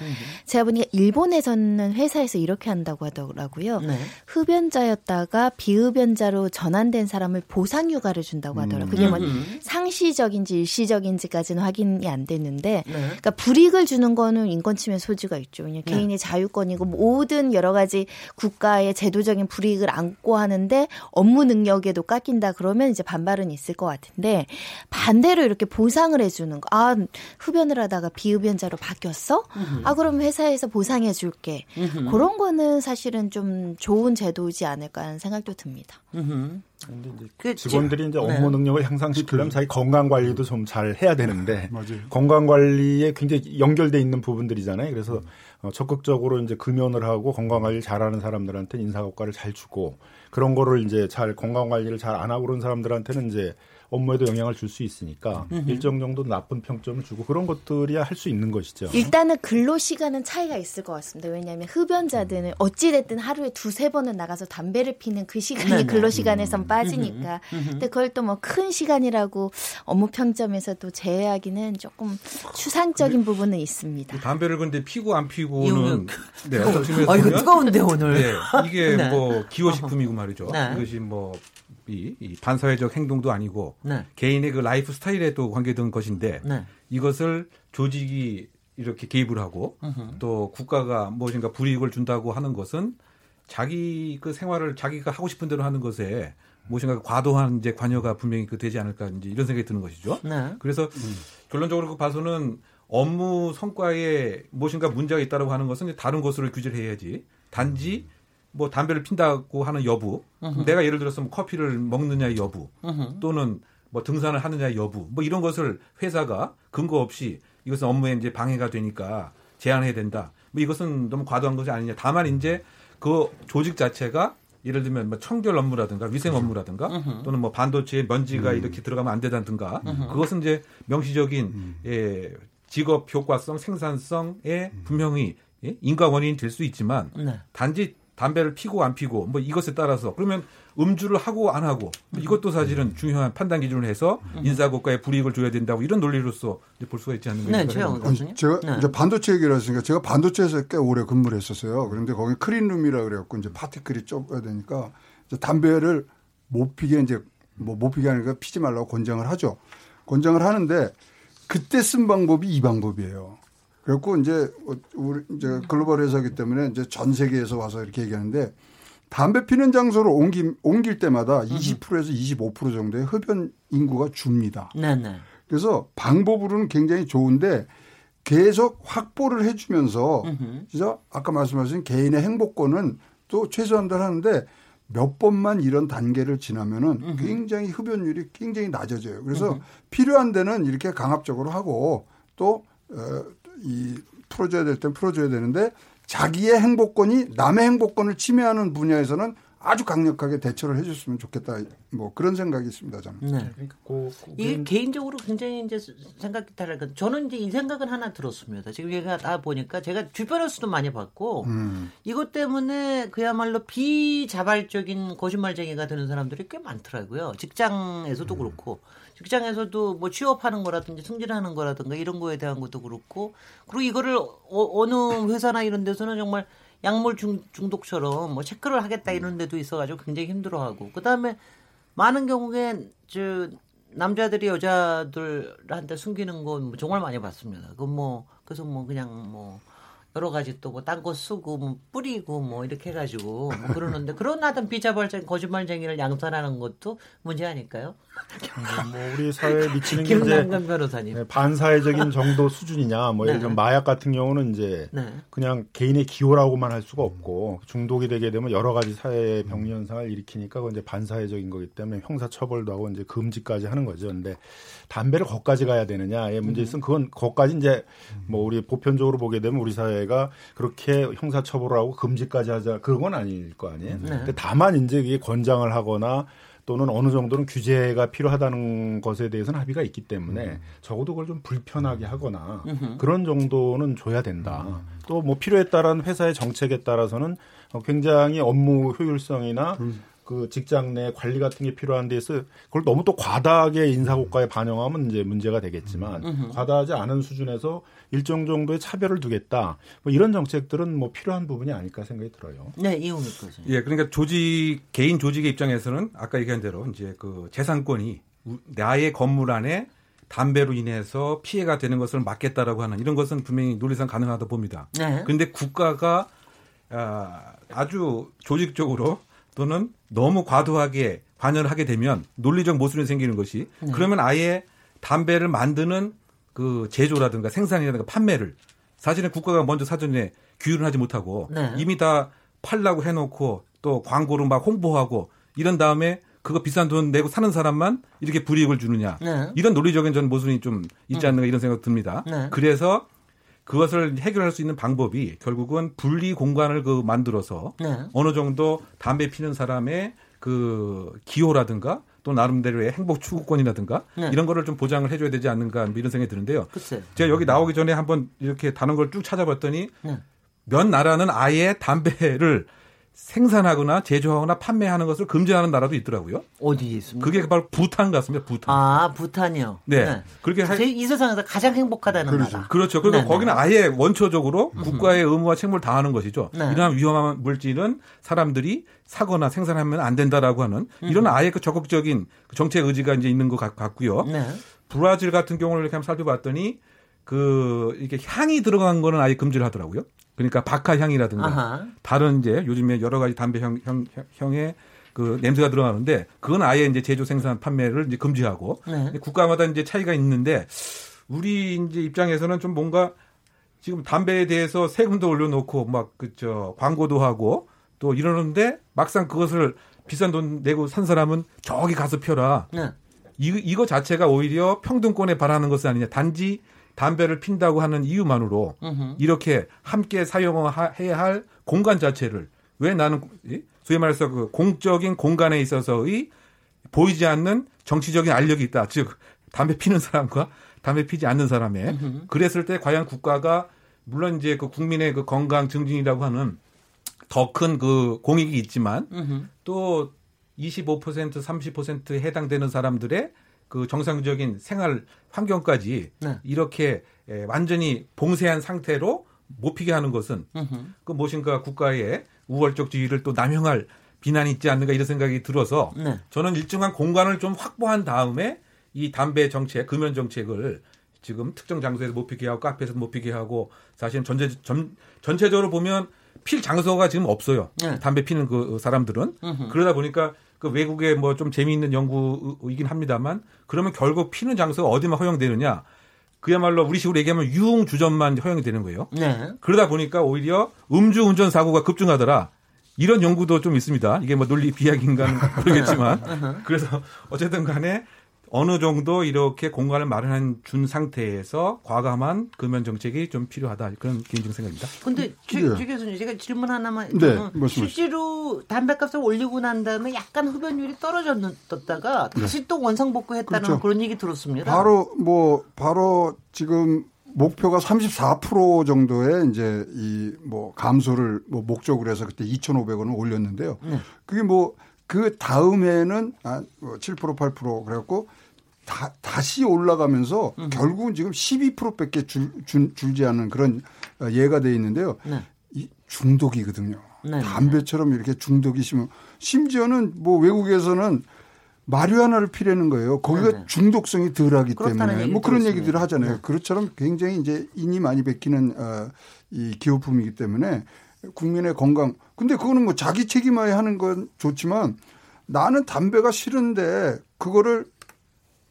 제가 보니까 일본에서는 회사에서 이렇게 한다고 하더라고요. 네. 흡연자였다가 비흡연자로 전환된 사람을 보상 휴가를 준다고 하더라고요. 그게 뭐 음. 상시적인지 일시적인지까지는 확인이 안 됐는데 네. 그러니까 불이익을 주는 거는 인권 침해 소지가 있죠. 왜냐 네. 개인의 자유권이고 모든 여러 가지 국가의 제도적인 불이익을 안고 하는데 업무 능력에도 깎인다 그러면 이제 반발은 있을 것 같은데 반대로 이렇게 보상을 해주는 거. 아 흡연을 하다가 비흡연자로 바뀌었어? 아 그럼 회사에서 보상해 줄게. 음흠. 그런 거는 사실은 좀 좋은 제도이지 않을까 하는 생각도 듭니다. 음흠. 근데 이제 그 직원들이 이제 네. 업무 능력을 향상시키려면 자기 건강 관리도 좀 잘 해야 되는데 맞아요. 건강 관리에 굉장히 연결돼 있는 부분들이잖아요. 그래서 어, 적극적으로 이제 금연을 하고 건강 관리를 잘하는 사람들한테 인사 고과를 잘 주고 그런 거를 이제 잘 건강 관리를 잘 안 하고 그런 사람들한테는 이제 업무에도 영향을 줄 수 있으니까 음흠. 일정 정도 나쁜 평점을 주고 그런 것들이 야 할 수 있는 것이죠. 일단은 근로 시간은 차이가 있을 것 같습니다. 왜냐하면 흡연자들은 어찌 됐든 하루에 두세 번은 나가서 담배를 피는 그 시간이 네네. 근로 시간에선 빠지니까. 음흠. 음흠. 근데 그걸 또 뭐 큰 시간이라고 업무 평점에서 또 제외하기는 조금 추상적인 부분은 있습니다. 담배를 근데 피고 안 피고는 네, 어떤 측면에서 아, 이거 뜨거운데, 오늘. 네, 이게 네. 뭐 기호식품이고 말이죠. 네. 이것이 뭐 이, 이 반사회적 행동도 아니고 네. 개인의 그 라이프 스타일에도 관계된 것인데 네. 이것을 조직이 이렇게 개입을 하고 음흠. 또 국가가 무엇인가 불이익을 준다고 하는 것은 자기 그 생활을 자기가 하고 싶은 대로 하는 것에 무엇인가 과도한 이제 관여가 분명히 그 되지 않을까 이제 이런 생각이 드는 것이죠. 네. 그래서 결론적으로 그 봐서는 업무 성과에 무엇인가 문제가 있다고 하는 것은 다른 것으로 규제를 해야지. 단지 뭐 담배를 핀다고 하는 여부, 음흠. 내가 예를 들어서 뭐 커피를 먹느냐의 여부, 음흠. 또는 뭐 등산을 하느냐의 여부, 뭐 이런 것을 회사가 근거 없이 이것은 업무에 이제 방해가 되니까 제한해야 된다. 뭐 이것은 너무 과도한 것이 아니냐. 다만 이제 그 조직 자체가 예를 들면 뭐 청결 업무라든가 위생 업무라든가 음흠. 또는 뭐 반도체에 먼지가 이렇게 들어가면 안 된다든가. 그것은 이제 명시적인 예, 직업 효과성 생산성에 분명히 예, 인과 원인이 될 수 있지만 네. 단지 담배를 피고 안 피고 뭐 이것에 따라서 그러면 음주를 하고 안 하고 뭐 이것도 사실은 중요한 판단 기준을 해서 인사고과에 불이익을 줘야 된다고 이런 논리로서 이제 볼 수가 있지 않는가 네. 아니, 제가 네. 이제 반도체 얘기를 했으니까 제가 반도체에서 꽤 오래 근무를 했었어요. 그런데 거기 크린룸이라 그래갖고 이제 파티클이 좁아야 되니까 이제 담배를 못 피게 이제 뭐 못 피게 하니까 피지 말라고 권장을 하죠. 권장을 하는데 그때 쓴 방법이 이 방법이에요. 그래갖고 이제 우리 이제 글로벌 회사기 때문에 이제 전 세계에서 와서 이렇게 얘기하는데 담배 피는 장소를 옮기, 옮길 때마다 20%에서 25% 정도의 흡연 인구가 줍니다. 네네. 그래서 방법으로는 굉장히 좋은데 계속 확보를 해주면서. 진짜 아까 말씀하신 개인의 행복권은 또 최소한들 하는데 몇 번만 이런 단계를 지나면은 굉장히 흡연율이 굉장히 낮아져요. 그래서. 필요한 데는 이렇게 강압적으로 하고 또, 어, 이 풀어줘야 될 땐 풀어줘야 되는데 자기의 행복권이 남의 행복권을 침해하는 분야에서는 아주 강력하게 대처를 해줬으면 좋겠다. 뭐 그런 생각이 있습니다. 저는. 네. 그러니까 그, 그, 이게 개인적으로 굉장히 이제 생각이 다르거 저는 이제 이 생각은 하나 들었습니다. 지금 얘가 다 보니까 제가 주변에서도 많이 봤고 음. 이것 때문에 그야말로 비자발적인 거짓말쟁이가 되는 사람들이 꽤 많더라고요. 직장에서도 그렇고 직장에서도 뭐 취업하는 거라든지 승진하는 거라든가 이런 거에 대한 것도 그렇고 그리고 이거를 어, 느 회사나 이런 데서는 정말 약물 중, 중독처럼 뭐 체크를 하겠다 이런 데도 있어가지고 굉장히 힘들어하고 그 다음에 많은 경우엔 저 남자들이 여자들한테 숨기는 건 정말 많이 봤습니다. 그뭐 그래서 뭐 그냥 뭐 여러 가지 또 뭐 딴 거 쓰고 뭐 뿌리고 뭐 이렇게 해가지고 뭐 그러는데 그런 하여튼 비자발적 거짓말쟁이를 양산하는 것도 문제 아닐까요? 뭐 우리 사회에 미치는 게 이제 변호사님 네, 반사회적인 정도 수준이냐 뭐 예를 들면 네. 마약 같은 경우는 이제 네. 그냥 개인의 기호라고만 할 수가 없고 중독이 되게 되면 여러 가지 사회 병리 현상을 일으키니까 그건 이제 반사회적인 거기 때문에 형사 처벌도 하고 이제 금지까지 하는 거죠. 근데 담배를 거기까지 가야 되느냐의 문제 있으면 그건 거기까지 이제 뭐 우리 보편적으로 보게 되면 우리 사회가 그렇게 형사 처벌을 하고 금지까지 하자 그건 아닐 거 아니에요. 네. 근데 다만 이제 이게 권장을 하거나 또는 어느 정도는 규제가 필요하다는 것에 대해서는 합의가 있기 때문에 적어도 그걸 좀 불편하게 하거나 음흠. 그런 정도는 줘야 된다. 또뭐 필요에 따른 회사의 정책에 따라서는 어, 굉장히 업무 효율성이나 그 직장 내 관리 같은 게 필요한 데서 그걸 너무 또 과다하게 인사고과에 반영하면 이제 문제가 되겠지만 음흠. 과다하지 않은 수준에서 일정 정도의 차별을 두겠다. 뭐 이런 정책들은 뭐 필요한 부분이 아닐까 생각이 들어요. 네, 이용익 교수님. 예, 그러니까 조직 개인 조직의 입장에서는 아까 얘기한 대로 이제 그 재산권이 우- 나의 건물 안에 담배로 인해서 피해가 되는 것을 막겠다라고 하는 이런 것은 분명히 논리상 가능하다 봅니다. 네. 그런데 국가가 아, 아주 조직적으로 또는 너무 과도하게 관여를 하게 되면 논리적 모순이 생기는 것이 네. 그러면 아예 담배를 만드는 그 제조라든가 생산이라든가 판매를 사실은 국가가 먼저 사전에 규율을 하지 못하고 네. 이미 다 팔라고 해놓고 또 광고로 막 홍보하고 이런 다음에 그거 비싼 돈 내고 사는 사람만 이렇게 불이익을 주느냐 네. 이런 논리적인 전 모순이 좀 있지 않는가 이런 생각 듭니다. 네. 그래서 그것을 해결할 수 있는 방법이 결국은 분리 공간을 그 만들어서 네. 어느 정도 담배 피는 사람의 그 기호라든가 또 나름대로의 행복 추구권이라든가 네. 이런 거를 좀 보장을 해줘야 되지 않는가 뭐 이런 생각이 드는데요. 글쎄. 제가 여기 나오기 전에 한번 이렇게 다른 걸 쭉 찾아봤더니 네. 몇 나라는 아예 담배를 생산하거나 제조하거나 판매하는 것을 금지하는 나라도 있더라고요. 어디에 있습니까? 그게 바로 부탄 같습니다. 부탄. 아, 부탄이요. 네. 그렇게 할- 제- 이 세상에서 가장 행복하다는 나라. 그렇죠. 그리고 네, 네. 거기는 아예 원초적으로 국가의 의무와 책무를 다하는 것이죠. 네. 이러한 위험한 물질은 사람들이 사거나 생산하면 안 된다라고 하는 이런 아예 그 적극적인 그 정책 의지가 이제 있는 것 같, 같고요. 네. 브라질 같은 경우를 이렇게 한번 살펴봤더니 그 이렇게 향이 들어간 거는 아예 금지를 하더라고요. 그러니까 박하 향이라든가 아하. 다른 이제 요즘에 여러 가지 담배 형, 형, 형의 그 냄새가 들어가는데 그건 아예 이제 제조 생산 판매를 이제 금지하고 네. 국가마다 이제 차이가 있는데 우리 이제 입장에서는 좀 뭔가 지금 담배에 대해서 세금도 올려놓고 막 그저 광고도 하고 또 이러는데 막상 그것을 비싼 돈 내고 산 사람은 저기 가서 펴라. 네. 이, 이거 자체가 오히려 평등권에 반하는 것은 아니냐. 단지 담배를 핀다고 하는 이유만으로 음흠. 이렇게 함께 사용해야 할 공간 자체를 왜 나는 이? 소위 말해서 그 공적인 공간에 있어서의 보이지 않는 정치적인 알력이 있다. 즉 담배 피는 사람과 담배 피지 않는 사람의. 그랬을 때 과연 국가가 물론 이제 그 국민의 그 건강 증진이라고 하는 더 큰 그 공익이 있지만 음흠. 또25% 30%에 해당되는 사람들의 그 정상적인 생활 환경까지 네. 이렇게 에, 완전히 봉쇄한 상태로 못 피게 하는 것은 음흠. 그 무엇인가 국가의 우월적 지위를 또 남용할 비난이 있지 않는가 이런 생각이 들어서 네. 저는 일정한 공간을 좀 확보한 다음에 이 담배 정책, 금연 정책을 지금 특정 장소에서 못 피게 하고 카페에서 못 피게 하고 사실은 전체 전, 전체적으로 보면 필 장소가 지금 없어요. 네. 담배 피는 그 사람들은 음흠. 그러다 보니까 그 외국에 뭐좀 재미있는 연구이긴 합니다만 그러면 결국 피는 장소가 어디만 허용되느냐? 그야말로 우리 식으로 얘기하면 유흥 주점만 허용이 되는 거예요. 네. 그러다 보니까 오히려 음주 운전 사고가 급증하더라. 이런 연구도 좀 있습니다. 이게 뭐 논리 비약인가는 모르겠지만. 그래서 어쨌든 간에 어느 정도 이렇게 공간을 마련한 준 상태에서 과감한 금연 정책이 좀 필요하다 그런 개인적 생각입니다. 근데 최, 네. 최 교수님 제가 질문 하나만 네. 실제로 담배값을 올리고 난 다음에 약간 흡연율이 떨어졌다가 다시 또 원상복구했다는 그렇죠. 그런 얘기 들었습니다. 바로 뭐 바로 지금 목표가 34% 정도의 이제 이 뭐 감소를 뭐 목적으로 해서 그때 2,500원을 올렸는데요. 네. 그게 뭐 그 다음에는 아7% 8% 그래갖고 다, 다시 올라가면서 결국은 지금 12%밖에 줄, 줄, 줄지 않는 그런 어, 예가 돼 있는데요. 네. 이 중독이거든요. 네, 담배처럼 이렇게 중독이 심어 심지어는 뭐 외국에서는 마리화나를 피라는 거예요. 거기가 네, 네. 중독성이 덜하기 때문에 뭐 그런 들었습니다. 얘기들을 하잖아요. 네. 그것처럼 굉장히 이제 인이 많이 베끼는 어, 이 기호품이기 때문에 국민의 건강. 근데 그거는 뭐 자기 책임하에 하는 건 좋지만 나는 담배가 싫은데 그거를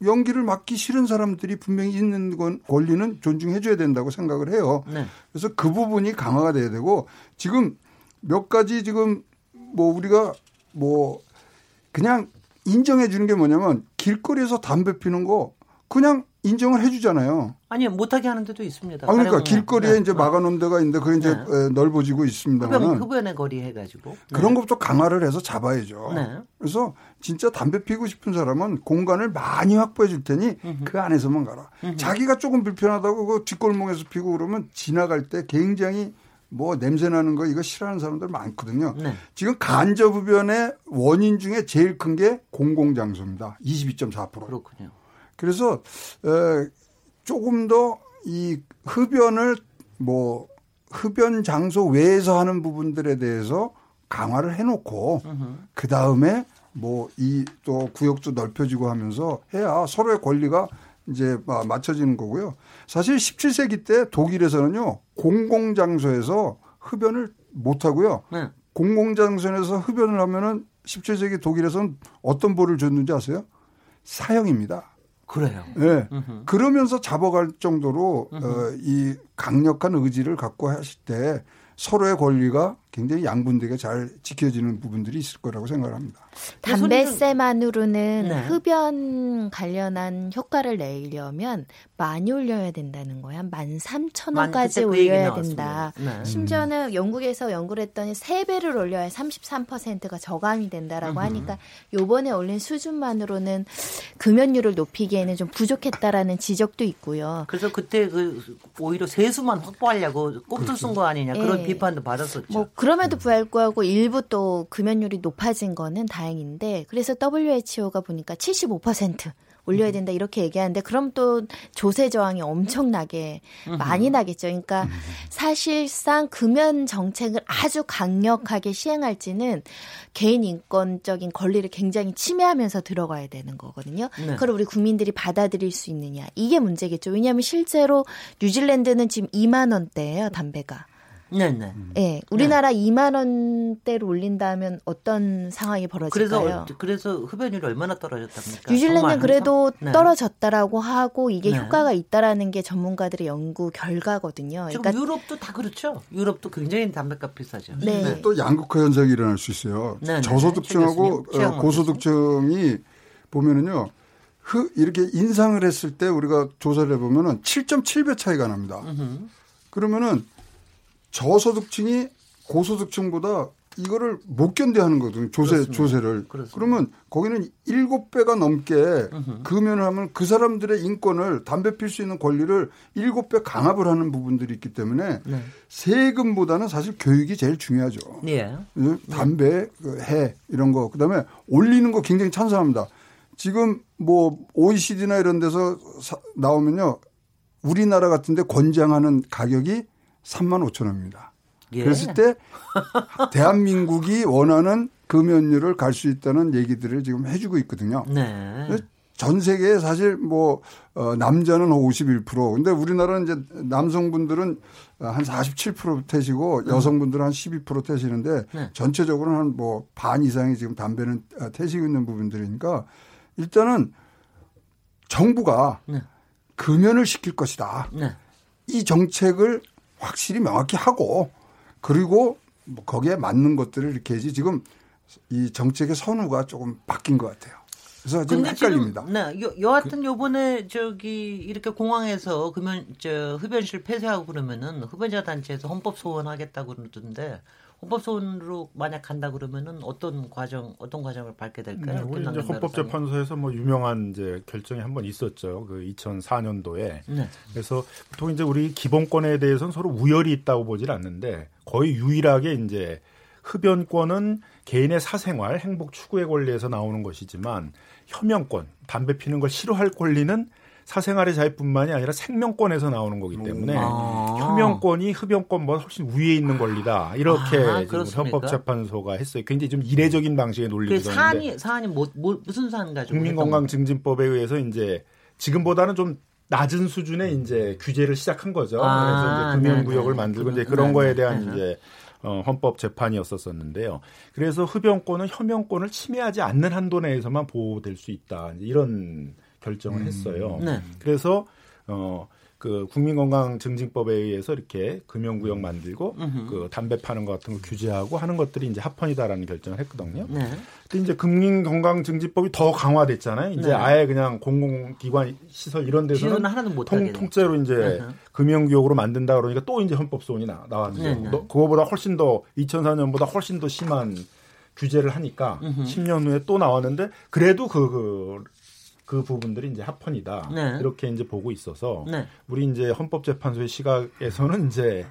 연기를 맡기 싫은 사람들이 분명히 있는 건 권리는 존중해 줘야 된다고 생각을 해요. 네. 그래서 그 부분이 강화가 돼야 되고 지금 몇 가지 지금 뭐 우리가 뭐 그냥 인정해 주는 게 뭐냐면 길거리에서 담배 피는 거 그냥 인정을 해 주잖아요. 아니 못하게 하는 데도 있습니다. 아, 그러니까 길거리에 네. 이제 막아놓은 데가 있는데 그게 이제 네. 에, 넓어지고 흡연, 있습니다만 흡연의 거리 해가지고 그런 것부터 강화를 해서 잡아야죠. 네. 그래서 진짜 담배 피고 싶은 사람은 공간을 많이 확보해 줄 테니 그 안에서만 가라. 자기가 조금 불편하다고 그 뒷골목에서 피고 그러면 지나갈 때 굉장히 뭐 냄새 나는 거 이거 싫어하는 사람들 많거든요. 네. 지금 간접 흡연의 원인 중에 제일 큰 게 공공장소입니다. 22.4%. 그렇군요. 그래서 에, 조금 더 이 흡연을 뭐 흡연 장소 외에서 하는 부분들에 대해서 강화를 해놓고 그 다음에 뭐 이 또 구역도 넓혀지고 하면서 해야 서로의 권리가 이제 마- 맞춰지는 거고요. 사실 17세기 때 독일에서는요 공공 장소에서 흡연을 못 하고요. 네. 공공 장소에서 흡연을 하면은 17세기 독일에서는 어떤 벌을 줬는지 아세요? 사형입니다. 그래요. 예. 음흠. 그러면서 잡아갈 정도로 어, 이 강력한 의지를 갖고 하실 때 서로의 권리가 굉장히 양분되게 잘 지켜지는 부분들이 있을 거라고 생각합니다. 담배세만으로는 네. 흡연 관련한 효과를 내려면 많이 올려야 된다는 거야. 한 13,000원까지 그때 그 올려야. 된다. 네. 심지어는 영국에서 연구를 했더니 3배를 올려야 33%가 저감이 된다라고 하니까 요번에 올린 수준만으로는 금연율을 높이기에는 좀 부족했다라는 지적도 있고요. 그래서 그때 그 오히려 세수만 확보하려고 꼼수 쓴 거 아니냐 그런 예. 비판도 받았었죠. 뭐 그럼에도 불구하고 일부 또 금연율이 높아진 거는 다행인데 그래서 WHO가 보니까 75% 올려야 된다 이렇게 얘기하는데 그럼 또 조세 저항이 엄청나게 많이 나겠죠. 그러니까 사실상 금연 정책을 아주 강력하게 시행할지는 개인 인권적인 권리를 굉장히 침해하면서 들어가야 되는 거거든요. 네. 그걸 우리 국민들이 받아들일 수 있느냐 이게 문제겠죠. 왜냐하면 실제로 뉴질랜드는 지금 2만 원대예요 담배가. 네네. 예, 우리나라 2만 원대로 올린다면 어떤 상황이 그래서 벌어질까요? 그래서 흡연율이 얼마나 떨어졌답니까? 뉴질랜드는 그래도? 네. 떨어졌다라고 하고 이게 네. 효과가 있다라는 게 전문가들의 연구 결과거든요. 지금 그러니까 유럽도 다 그렇죠. 유럽도 굉장히 담배값 비싸죠. 네. 근데 또 양극화 현상이 일어날 수 있어요. 네, 네. 저소득층하고 어, 고소득층이 보면은요. 그 이렇게 인상을 했을 때 우리가 조사를 해보면은 7.7배 차이가 납니다. 그러면은 저소득층이 고소득층보다 이거를 못 견뎌하는 거거든요. 조세 그렇습니다. 조세를. 그렇습니다. 그러면 거기는 일곱 배가 넘게 금연을 하면 그 사람들의 인권을 담배 필 수 있는 권리를 일곱 배 강압을 하는 부분들이 있기 때문에 네. 세금보다는 사실 교육이 제일 중요하죠. 예. 담배, 그해 이런 거 그다음에 올리는 거 굉장히 찬성합니다. 지금 뭐 OECD나 이런 데서 사- 나오면요. 우리나라 같은 데 권장하는 가격이 3만 5천 원입니다. 예. 그랬을 때 대한민국이 원하는 금연율을 갈 수 있다는 얘기들을 지금 해주고 있거든요. 네. 전 세계에 사실 뭐 어, 남자는 51% 근데 우리나라는 이제 남성분들은 한 47% 태시고 여성분들은 한 12% 태시는데 네. 전체적으로는 한뭐 반 이상이 지금 담배는 어, 태시고 있는 부분들이니까 일단은 정부가 네. 금연을 시킬 것이다. 네. 이 정책을 확실히 명확히 하고 그리고 뭐 거기에 맞는 것들을 이렇게 해야지 지금 이 정책의 선우가 조금 바뀐 것 같아요. 그래서 지금 헷갈립니다. 지금, 네, 여, 여하튼 요번에 저기 이렇게 공항에서 금연 저 흡연실 폐쇄하고 그러면은 흡연자 단체에서 헌법 소원하겠다고 그러던데 헌법 소원으로 만약 간다 그러면은 어떤 과정 어떤 과정을 밟게 될까요? 네, 우리 이제 헌법재판소에서 뭐 유명한 이제 결정이 한 번 있었죠. 그 2004년도에. 네. 그래서 보통 이제 우리 기본권에 대해서는 서로 우열이 있다고 보질 않는데 거의 유일하게 이제 흡연권은 개인의 사생활, 행복 추구의 권리에서 나오는 것이지만 혐연권, 담배 피는 걸 싫어할 권리는 사생활의 자유뿐만이 아니라 생명권에서 나오는 거기 때문에 아. 혐연권이 흡연권보다 훨씬 위에 있는 권리다 이렇게 아? 헌법재판소가 했어요. 굉장히 좀 이례적인 방식의 그 논리죠. 사안이 사안이 뭐, 뭐 무슨 사안 가지고 국민건강증진법에 의해서 이제 지금보다는 좀 낮은 수준의 이제 규제를 시작한 거죠. 아, 그래서 이제 금연구역을 네네. 만들고 이제 그런- 거에. 대한 네네. 이제 어, 헌법 재판이었었었는데요. 그래서 흡연권은 혐연권을 침해하지 않는 한도 내에서만 보호될 수 있다. 이런 결정을 했어요. 네. 그래서 어. 그 국민건강증진법에 의해서 이렇게 금연구역 만들고 음흠. 그 담배 파는 것 같은 거 규제하고 하는 것들이 이제 합헌이다라는 결정을 했거든요. 네. 근데 이제 국민건강증진법이 더 강화됐잖아요. 이제 네. 아예 그냥 공공기관 시설 이런 데서는 통, 통째로 이제. 금연구역으로 만든다 그러니까 또 이제 헌법 소원이 나, 나왔죠. 네, 네. 너- 그거보다 훨씬 더 2004년보다 훨씬 더 심한 규제를 하니까 으흠. 10년 후에 또 나왔는데 그래도 그, 그, 그 부분들이 이제 합헌이다. 네. 이렇게 이제 보고 있어서 네. 우리 이제 헌법재판소의 시각에서는 이제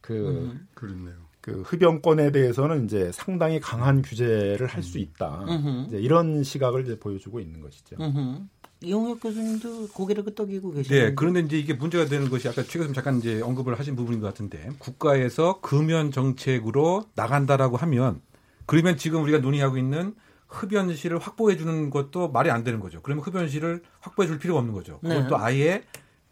그 그렇네요. 그 흡연권에 대해서는 이제 상당히 강한 규제를 할 수 있다. 이제 이런 시각을 이제 보여주고 있는 것이죠. 음흠. 이용혁 교수님도 고개를 끄덕이고 계시는데. 네, 그런데 이제 이게 문제가 되는 것이 아까 최 교수님 잠깐 이제 언급을 하신 부분인 것 같은데 국가에서 금연 정책으로 나간다라고 하면 그러면 지금 우리가 논의하고 있는 흡연 실을 확보해 주는 것도 말이 안 되는 거죠. 그러면 흡연 실을 확보해 줄 필요가 없는 거죠. 네. 그것도 아예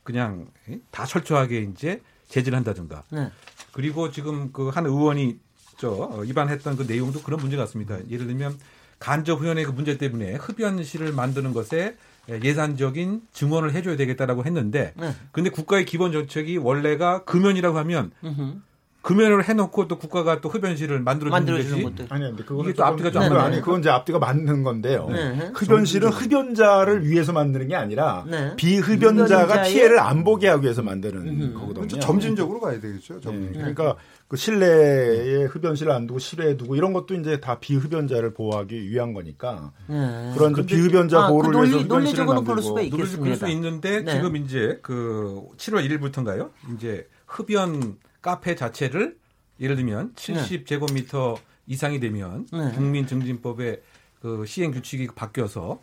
그냥 다 철저하게 이제 제지를 한다든가. 네. 그리고 지금 그 한 의원이 저 어, 입안했던 그 내용도 그런 문제 같습니다. 예를 들면 간접 후연의 그 문제 때문에 흡연 실을 만드는 것에 예산적인 증언을 해줘야 되겠다라고 했는데, 네. 근데 국가의 기본 정책이 원래가 금연이라고 하면 음흠. 금연을 해놓고 또 국가가 또 흡연실을 만들어 주는 만들어주는 것도. 아니, 근데 그거는 이게 또 앞뒤가 좀 맞나요? 아니, 그건 이제 앞뒤가 맞는 건데요. 네. 흡연실은 흡연자를 위해서 만드는 게 아니라 네. 비흡연자가 피해를 안 보게 하기 위해서 만드는. 거거든요. 그렇죠. 점진적으로 가야 되겠죠. 점진적으로. 네, 그러니까 그 실내에 흡연실을 안 두고 실외에 두고 이런 것도 이제 다 비흡연자를 보호하기 위한 거니까 네. 그런 비흡연자 아, 보호를 그 논리- 위해서 흡연실을 논리적으로는 그럴 수가 수, 그럴 수 있겠습니다. 있는데 네. 지금 이제 그 7월 1일부터인가요? 이제 흡연 카페 자체를 예를 들면 70제곱미터 이상이 되면 네. 국민증진법의 그 시행 규칙이 바뀌어서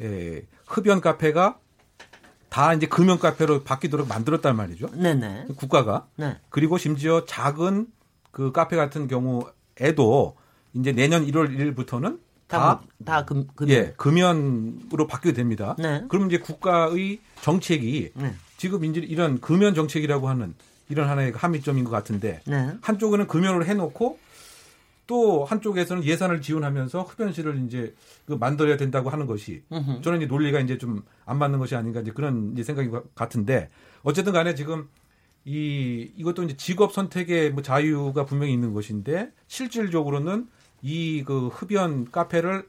예, 흡연 카페가 다 이제 금연 카페로 바뀌도록 만들었단 말이죠. 네네. 국가가 네. 그리고 심지어 작은 그 카페 같은 경우에도 이제 내년 1월 1일부터는 다 다, 다 금, 금. 예, 금연으로 바뀌게 됩니다. 네. 그럼 이제 국가의 정책이 네. 지금 이제 이런 금연 정책이라고 하는 이런 하나의 함의점인 것 같은데 네. 한쪽은 금연을 해놓고 또 한쪽에서는 예산을 지원하면서 흡연실을 이제 그 만들어야 된다고 하는 것이 음흠. 저는 이제 논리가 이제 좀 안 맞는 것이 아닌가 이제 그런 이제 생각인 것 같은데 어쨌든 간에 지금 이 이것도 이제 직업 선택의 뭐 자유가 분명히 있는 것인데 실질적으로는 이 그 흡연 카페를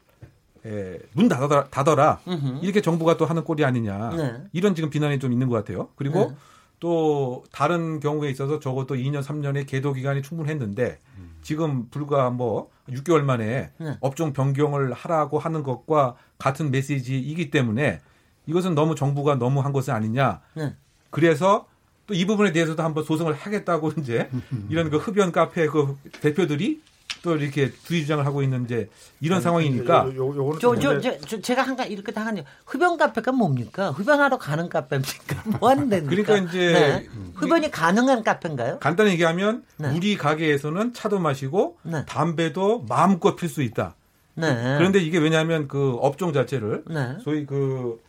에, 문 닫아라, 닫아라. 이렇게 정부가 또 하는 꼴이 아니냐 네. 이런 지금 비난이 좀 있는 것 같아요. 그리고 네. 또 다른 경우에 있어서 적어도 2년 3년의 계도 기간이 충분했는데 지금 불과 뭐 6개월 만에 네. 업종 변경을 하라고 하는 것과 같은 메시지이기 때문에 이것은 너무 정부가 너무 한 것은 아니냐. 네. 그래서 또 이 부분에 대해서도 한번 소송을 하겠다고 이제 이런 그 흡연 카페 그 대표들이 또 이렇게 주의 주장을 하고 있는 이제 이런 상황이니까 요, 요, 요거는 저, 좀 저, 이제 저, 저, 제가 한 가지 이렇게 다 하네요. 흡연 카페가 뭡니까? 흡연하러 가는 카페입니까? 뭐 하는 데입니까? 그러니까 이제 네. 흡연이 가능한 카페인가요? 간단히 얘기하면 네. 우리 가게에서는 차도 마시고 네. 담배도 마음껏 필 수 있다. 네. 그런데 이게 왜냐하면 그 업종 자체를 네. 소위 그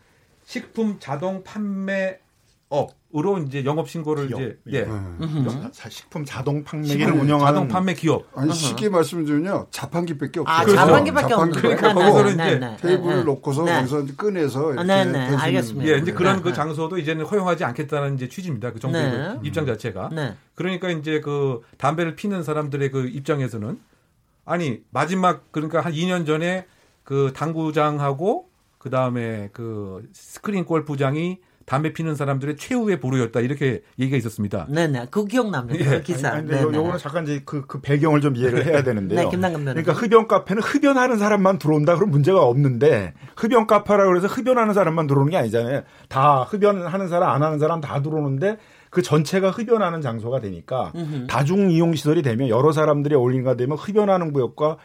식품 자동 판매 업으로 이제 영업 신고를 기업. 이제 예. 음흠. 자- 식품 자동 판매기를 식품 운영하는 자동 판매 기업. 아니 쉽게 말씀드리면요 자판기밖에 없어요. 아, 그렇죠. 자판기밖에 없는. 그러니까 네, 거기서는 네, 이제 네, 네, 테이블을 네. 놓고서 네. 거기서 꺼내서 이렇게 네, 네, 알겠습니다. 예, 이제 그런 네, 그 네. 장소도 이제는 허용하지 않겠다는 이제 취지입니다. 그 정부의 네. 그 입장 자체가. 네. 그러니까 이제 그 담배를 피는 사람들의 그 입장에서는 아니 마지막 그러니까 한 2년 전에 그 당구장하고 그 다음에 그 스크린 골프장이 담배 피는 사람들의 최후의 보루였다 이렇게 얘기가 있었습니다. 네네, 그 기억납니다. 그 기사. 아니, 요-. 요거는 잠깐 이제 그, 그 배경을 좀 이해를 해야 되는데요. 네, 김남근 변호사. 그러니까 흡연 카페는 흡연하는 사람만 들어온다 그럼 문제가 없는데 흡연 카페라고 해서 흡연하는 사람만 들어오는 게 아니잖아요. 다 흡연하는 사람 안 하는 사람 다 들어오는데 그 전체가 흡연하는 장소가 되니까. 다중 이용 시설이 되면 여러 사람들이 어울린가 되면 흡연하는 구역과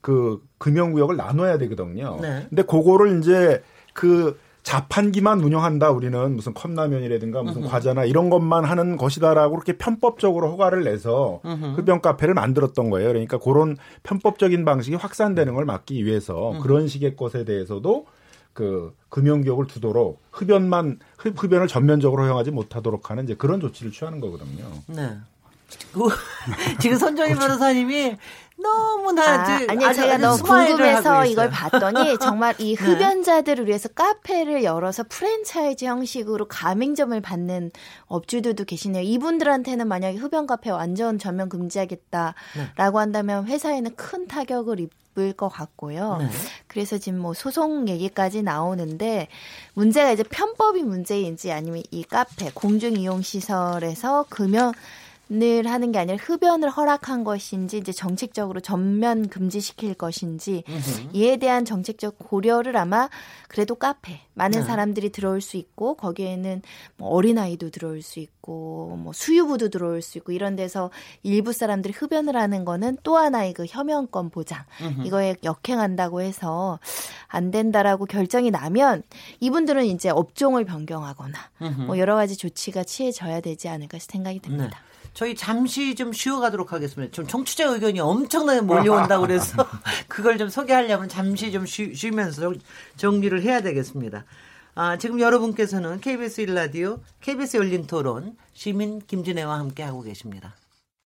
그 금연 구역을 나눠야 되거든요. 네. 근데 그거를 이제 그 자판기만 운영한다 우리는 무슨 컵라면이라든가 무슨 음흠. 과자나 이런 것만 하는 것이다라고 그렇게 편법적으로 허가를 내서 음흠. 흡연 카페를 만들었던 거예요. 그러니까 그런 편법적인 방식이 확산되는 걸 막기 위해서 음. 그런 식의 것에 대해서도 그 금연기업을 두도록 흡연만 흡- 흡연을 전면적으로 허용하지 못하도록 하는 이제 그런 조치를 취하는 거거든요. 네. 그, 지금 손정희 변호사님이 너무나 아, 저- 아니요, 아주- 제가 아주 너무 궁금해서 이걸. 봤더니 정말 이 네. 흡연자들을 위해서 카페를 열어서 프랜차이즈 형식으로 가맹점을 받는 업주들도 계시네요. 이분들한테는 만약에 흡연 카페 완전 전면 금지하겠다라고 한다면 회사에는 큰 타격을 입을 것 같고요. 네. 그래서 지금 뭐 소송 얘기까지 나오는데 문제가 이제 편법이 문제인지 아니면 이 카페 공중 이용 시설에서 금연 을 하는 게 아니라 흡연을 허락한 것인지 이제 정책적으로 전면 금지시킬 것인지. 이에 대한 정책적 고려를 아마 그래도 카페 많은 네. 사람들이 들어올 수 있고 거기에는 뭐 어린아이도 들어올 수 있고 뭐 수유부도 들어올 수 있고 이런 데서 일부 사람들이 흡연을 하는 거는 또 하나의 그 혐연권 보장. 이거에 역행한다고 해서 안 된다라고 결정이 나면 이분들은 이제 업종을 변경하거나. 뭐 여러 가지 조치가 취해져야 되지 않을까 생각이 듭니다. 네. 저희 잠시 좀 쉬어가도록 하겠습니다. 좀 청취자 의견이 엄청나게 몰려온다고 그래서 그걸 좀 소개하려면 잠시 좀 쉬, 쉬면서 정- 정리를 해야 되겠습니다. 아, 지금 여러분께서는 KBS 1라디오, KBS 열린 토론, 시민 김진애와 함께 하고 계십니다.